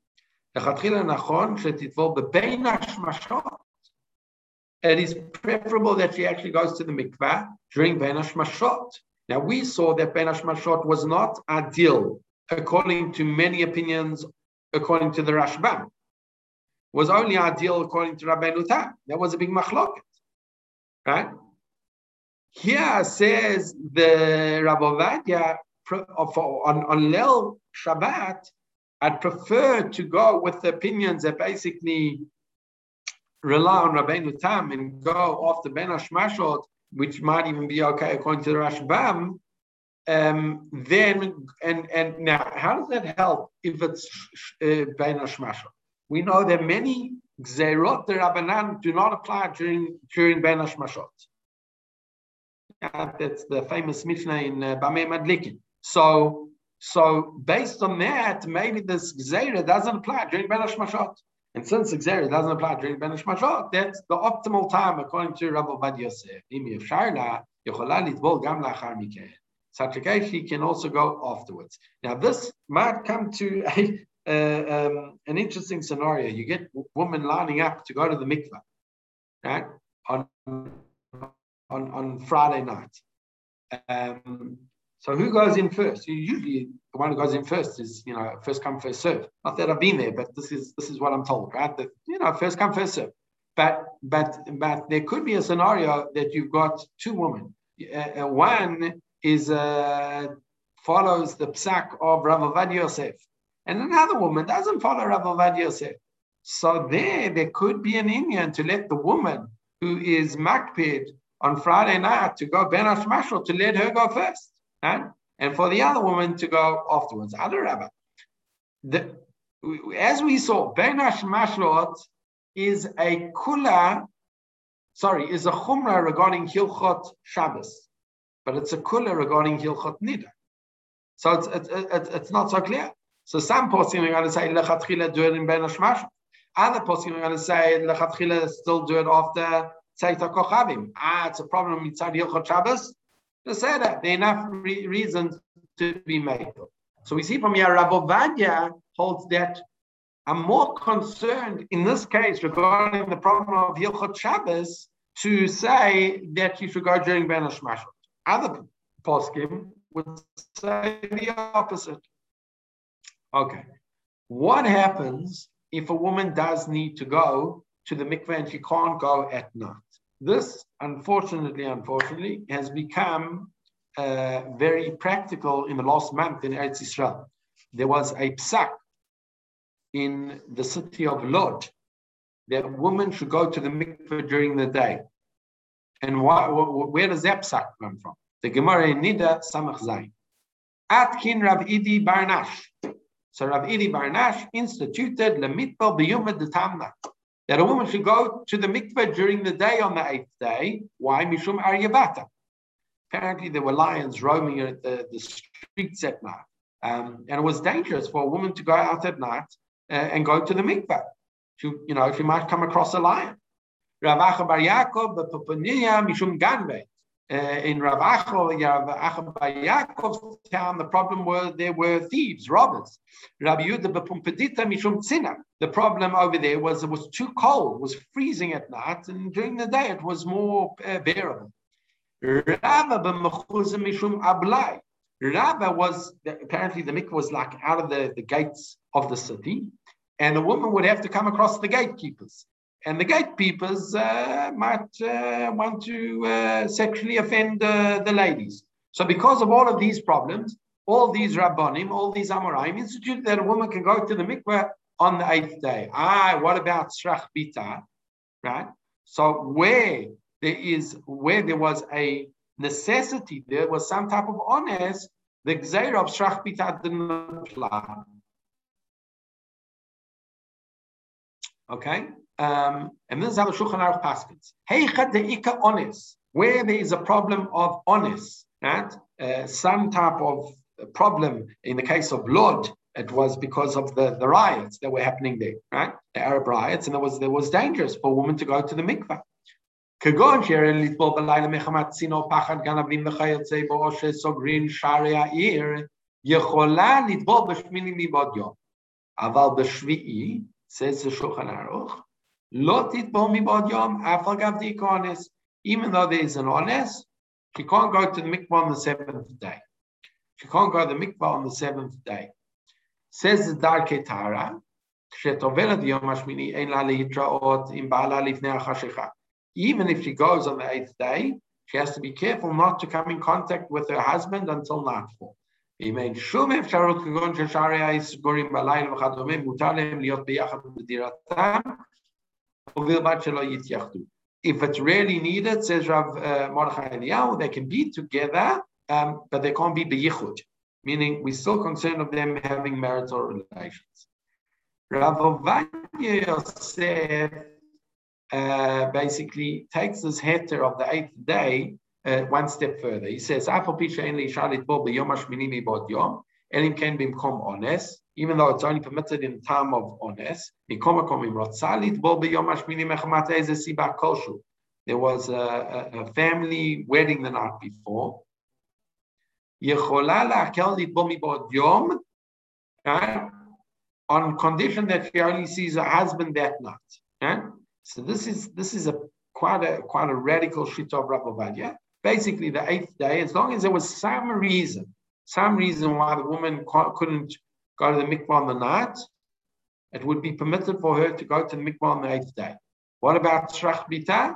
A: It is preferable that she actually goes to the mikvah during Ben Hashmashot. Now we saw that Ben Hashmashot was not ideal according to many opinions, according to the Rashbam. Was only ideal according to Rabbi Tam. That was a big machloket, right? Here says the Rabbi on, on Lel Shabbat, I'd prefer to go with the opinions that basically rely on Rabbeinu Tam and go off the Ben Hashmashot, which might even be okay according to the Rashbam, um, then and and now how does that help if it's uh, Ben Hashmashot? We know that many Gzerot the Rabbanan do not apply during during Ben Hashmashot. Yeah, that's the famous Mishnah in uh, Bamei Madlikin. So so based on that, maybe this Gzera doesn't apply during Ben Hashmashot. And since Xer doesn't apply during Ben Mashot, that's the optimal time according to Rabbi Bad Yosef. He can also go afterwards. Now, this might come to a, uh, um, an interesting scenario. You get women lining up to go to the mikveh, right, on, on, on Friday night. Um, so who goes in first? Usually the one who goes in first is, you know, first come, first serve. Not that I've been there, but this is this is what I'm told, right? That you know, first come, first serve. But but but there could be a scenario that you've got two women. Uh, uh one is uh, follows the psak of Rav Ovadia Yosef, and another woman doesn't follow Rav Ovadia Yosef. So there, there could be an Indian to let the woman who is makpid on Friday night to go Ben Mashal to let her go first right? and for the other woman to go afterwards. Other Rabbi. The, as we saw, Ben Mashot is a kula, sorry, is a chumrah regarding Hilchot Shabbos, but it's a kula regarding Hilchot Nida. So it's, it's, it's, it's not so clear. So some poskim are going to say lechatchila do it in Ben Mashot. Other poskim are going to say lechatchila still do it after Tzeit Kochavim. Ah, it's a problem inside Hilchot Shabbos to say that there are enough re- reasons to be made. So we see from here, Ovadia holds that I'm more concerned in this case regarding the problem of Hilchot Shabbos to say that you should go during Ben Hashmashot. Other poskim would say the opposite. Okay. What happens if a woman does need to go to the mikveh and she can't go at night? This, unfortunately, unfortunately, has become uh, very practical in the last month in Eretz Israel. There was a psak in the city of Lod that women should go to the mikveh during the day. And where does that come from? The Gemara in Nida Samach Zayin. Atkin Rav Idi Barnash. So Rav Idi Barnash instituted lemitbal biyumad tamna that a woman should go to the mikveh during the day on the eighth day. Why? Mishum Aryavata. Apparently, there were lions roaming the, the streets at night. Um, and it was dangerous for a woman to go out at night uh, and go to the mikveh. She, you know, she might come across a lion. Rav Acha Bar Yaakov, Mishum Ganve. Uh, in Rav Acha Bar Yaakov's town, the problem was there were thieves, robbers. Rabbi Yehuda B'Pumbedita Mishum Tzina. The problem over there was it was too cold, it was freezing at night, and during the day it was more uh, bearable. Rabba Mishum Ablai. Rabba was apparently the mikvah was like out of the, the gates of the city, and the woman would have to come across the gatekeepers. And the gatekeepers uh, might uh, want to uh, sexually offend the ladies. So, because of all of these problems, all these rabbonim, all these amoraim instituted that a woman can go to the mikveh on the eighth day. Ah, what about shrach bita, right? So, where there is where there was a necessity, there was some type of onis, the gzeir of shrach bita didn't apply. Okay, um, and this is how the Shulchan Aruch paskins. Heicha deika onis, where there is a problem of onis, right? Uh, some type of problem in the case of Lod, it was because of the, the riots that were happening there, right? The Arab riots, and it was there was dangerous for a woman to go to the mikvah. כגון שיראה לטבול בלילה מחמת צינור פחד גנבים וכיוצא בו או שסוגרים שערי העיר, יכולה לטבול בשמיני מבעוד יום. אבל בשביעי, says the Shulchan Aruch, Lo titbomi bodyom afalgav dikonis. Even though there is an onis, she can't go to the mikvah on the seventh day. She can't go to the mikvah on the seventh day. Says the Darkei Tahara, even if she goes on the eighth day, she has to be careful not to come in contact with her husband until nightfall. If it's really needed, says Rav uh, Mordechai Eliyahu, they can be together, um, but they can't be beyichud, meaning we're still concerned of them having marital relations. Rav Ovadia Yosef uh, basically takes this heter of the eighth day uh, one step further. He says, Elim can become onis, even though it's only permitted in time of onis. There was a, a, a family wedding the night before. on condition that she only sees her husband that night. So this is this is a quite a quite a radical shit of Rabbi. Basically, the eighth day, as long as there was some reason, some reason why the woman couldn't go to the mikvah on the night, it would be permitted for her to go to the mikvah on the eighth day. What about shrach bita?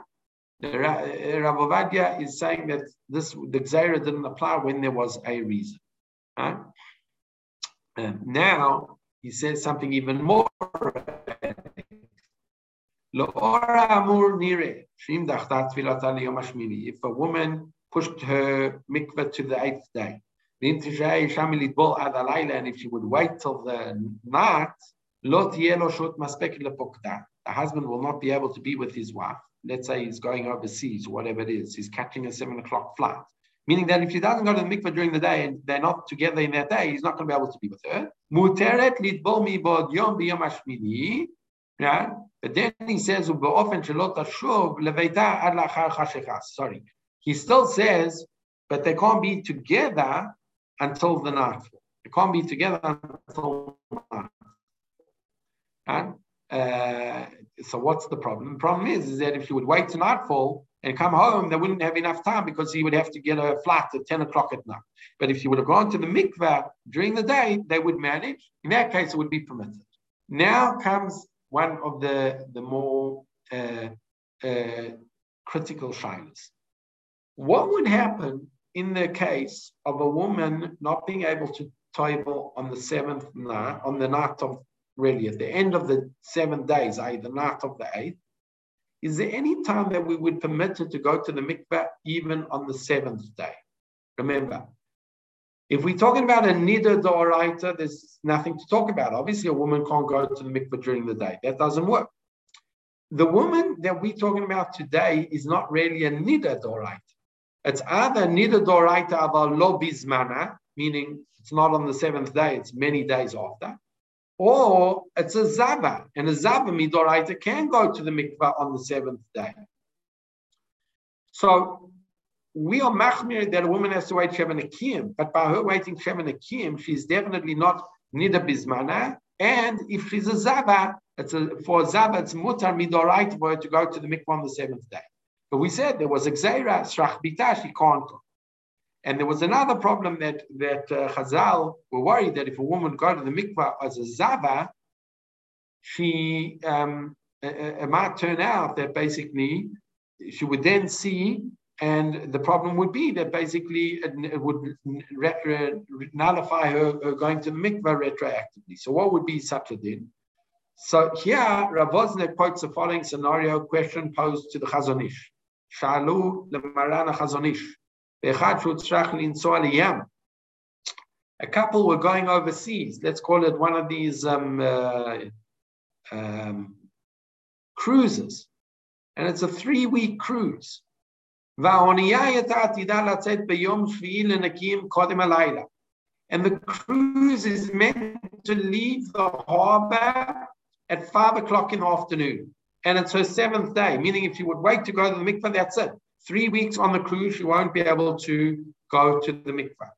A: Rabbi uh, Vadia is saying that this the gzeira didn't apply when there was a reason. Right? Now he says something even more if a woman pushed her mikvah to the eighth day, and if she would wait till the night, the husband will not be able to be with his wife. Let's say he's going overseas, whatever it is, he's catching a seven o'clock flight. Meaning that if she doesn't go to the mikveh during the day and they're not together in that day, he's not going to be able to be with her. But then he says, Sorry. He still says, but they can't be together until the nightfall. They can't be together until nightfall. And, uh, so what's the problem? The problem is, is that if you would wait to nightfall, and come home, they wouldn't have enough time because he would have to get a flight at 10 o'clock at night. But if he would have gone to the mikveh during the day, they would manage. In that case, it would be permitted. Now comes one of the, the more uh, uh, critical shilas. What would happen in the case of a woman not being able to table on the seventh night, on the night of really at the end of the seven days, i.e., the night of the eighth, is there any time that we would permit her to go to the mikveh even on the seventh day? Remember, if we're talking about a nida doraita, there's nothing to talk about. Obviously, a woman can't go to the mikveh during the day. That doesn't work. The woman that we're talking about today is not really a nida doraita. It's either nida doraita aval lo bizmana, meaning it's not on the seventh day, it's many days after, or it's a zaba, and a zaba midoraita can go to the mikvah on the seventh day. So we are machmir that a woman has to wait Shiva Nekiim, but by her waiting Shiva Nekiim, she's definitely not nida bizmana. And if she's a zaba, it's a, for a zaba, it's mutar midoraita for her to go to the mikvah on the seventh day. But we said there was a gzeira, shrach bita, she can't go. And there was another problem that that uh, Chazal were worried that if a woman got to the mikvah as a zava, she um, it, might turn out that basically she would then see, and the problem would be that basically it, it would nullify her, her, going to the mikvah retroactively. So what would be such a din? So here, Rav Wosner quotes the following scenario question posed to the Chazon Ish. Shalu le Marana Chazon Ish. A couple were going overseas. Let's call it one of these um, uh, um, cruises. And it's a three week cruise. And the cruise is meant to leave the harbor at five o'clock in the afternoon. And it's her seventh day, meaning if she would wait to go to the mikveh, that's it three weeks on the cruise, she won't be able to go to the mikvah.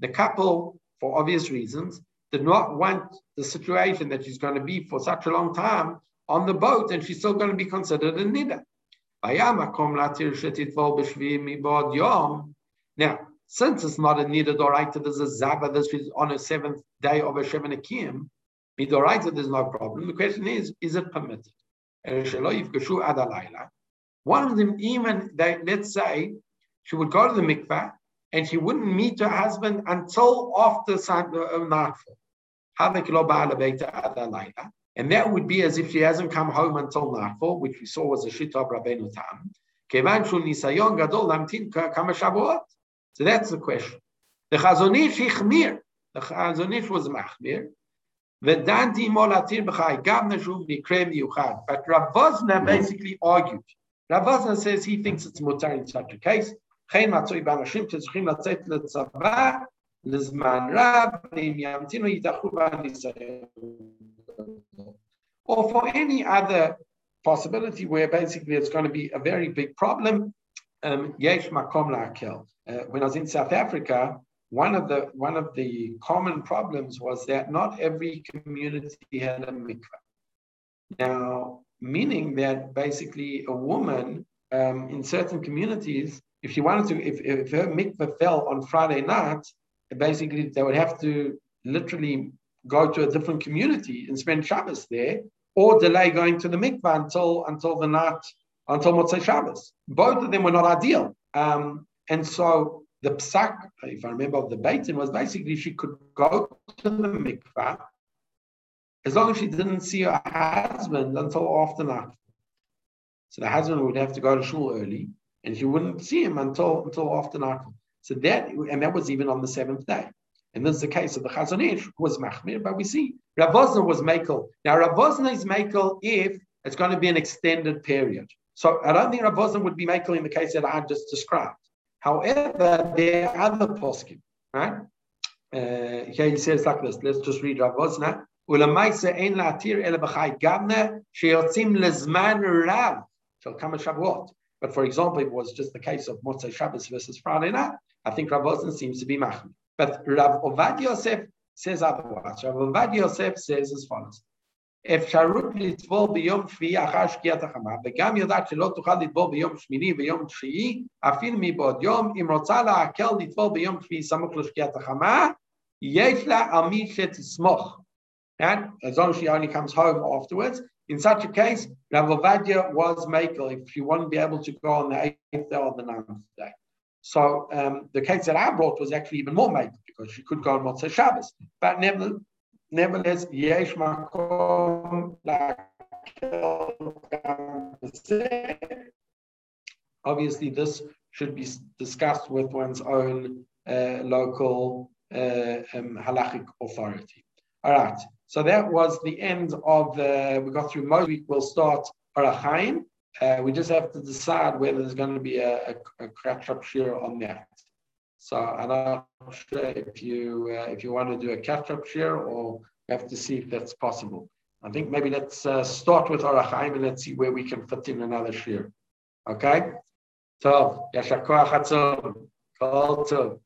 A: The couple, for obvious reasons, did not want the situation that she's going to be for such a long time on the boat and she's still going to be considered a nida. Now, since it's not a nida doraita, there's a zaba, this is on a seventh day of a shiva nekiim, midoraita, there's no problem. The question is, is it permitted? One of them, even let's say, she would go to the mikveh and she wouldn't meet her husband until after uh, nightfall. And that would be as if she hasn't come home until nightfall, which we saw was a shita of Rabbeinu Tam. So that's the question. The Chazon Ish. The Chazon Ish was Machmir. But Rav Wosner basically argued. Rav Wosner says he thinks it's mutar in such a case. Or for any other possibility where basically it's going to be a very big problem, um. Uh, when I was in South Africa, one of the one of the common problems was that not every community had a mikveh. Now, meaning that basically a woman um, in certain communities, if she wanted to, if, if her mikveh fell on Friday night, basically they would have to literally go to a different community and spend Shabbos there, or delay going to the mikveh until until the night until Motzei Shabbos. Both of them were not ideal, um, and so the psak, if I remember, of the Beitin was basically she could go to the mikvah as long as she didn't see her husband until after night. So the husband would have to go to shul early, and she wouldn't see him until until after night. So that and that was even on the seventh day. And this is the case of the Chazon Ish, was Machmir, but we see Rav Wosner was Makel. Now Rav Wosner is Makel if it's going to be an extended period. So I don't think Rav Wosner would be Makel in the case that I just described. However, there are other poskim, right? Uh, here he says like this. Let's just read Rav Wosner. ein la'atir להתיר אלא gavne גבנה lezman rav. רב come כמה שבועות. But for example, it was just the case of Motzei Shabbos versus Friday night. I think Rav Wosner seems to be machmir. But Rav Ovadia Yosef says otherwise. Rav Ovadia Yosef says as follows. אפשרות לטבול ביום שביעי אחר שקיעת החמה, וגם יודעת שלא תוכל לטבול ביום שמיני ויום תשיעי, אפילו מבעוד יום, אם רוצה להקל לטבול ביום שביעי סמוך לשקיעת החמה, יש לה על מי שתסמוך. And as long as she only comes home afterwards, in such a case, Rav Ovadia was makel if she wouldn't be able to go on the eighth day or the ninth day. So um, the case that I brought was actually even more makel because she could go on Motzei Shabbos. But never, nevertheless, Obviously, this should be discussed with one's own uh, local uh, um, halachic authority. All right. So that was the end of the. We got through most week. We'll start Orach Chaim. Uh, we just have to decide whether there's going to be a, a, a on that. So I'm not sure if you uh, if you want to do a catch up share or we have to see if that's possible. I think maybe let's uh, start with Orach Chaim and let's see where we can fit in another share. Okay? So, Yashakwa Chatzon, Kol.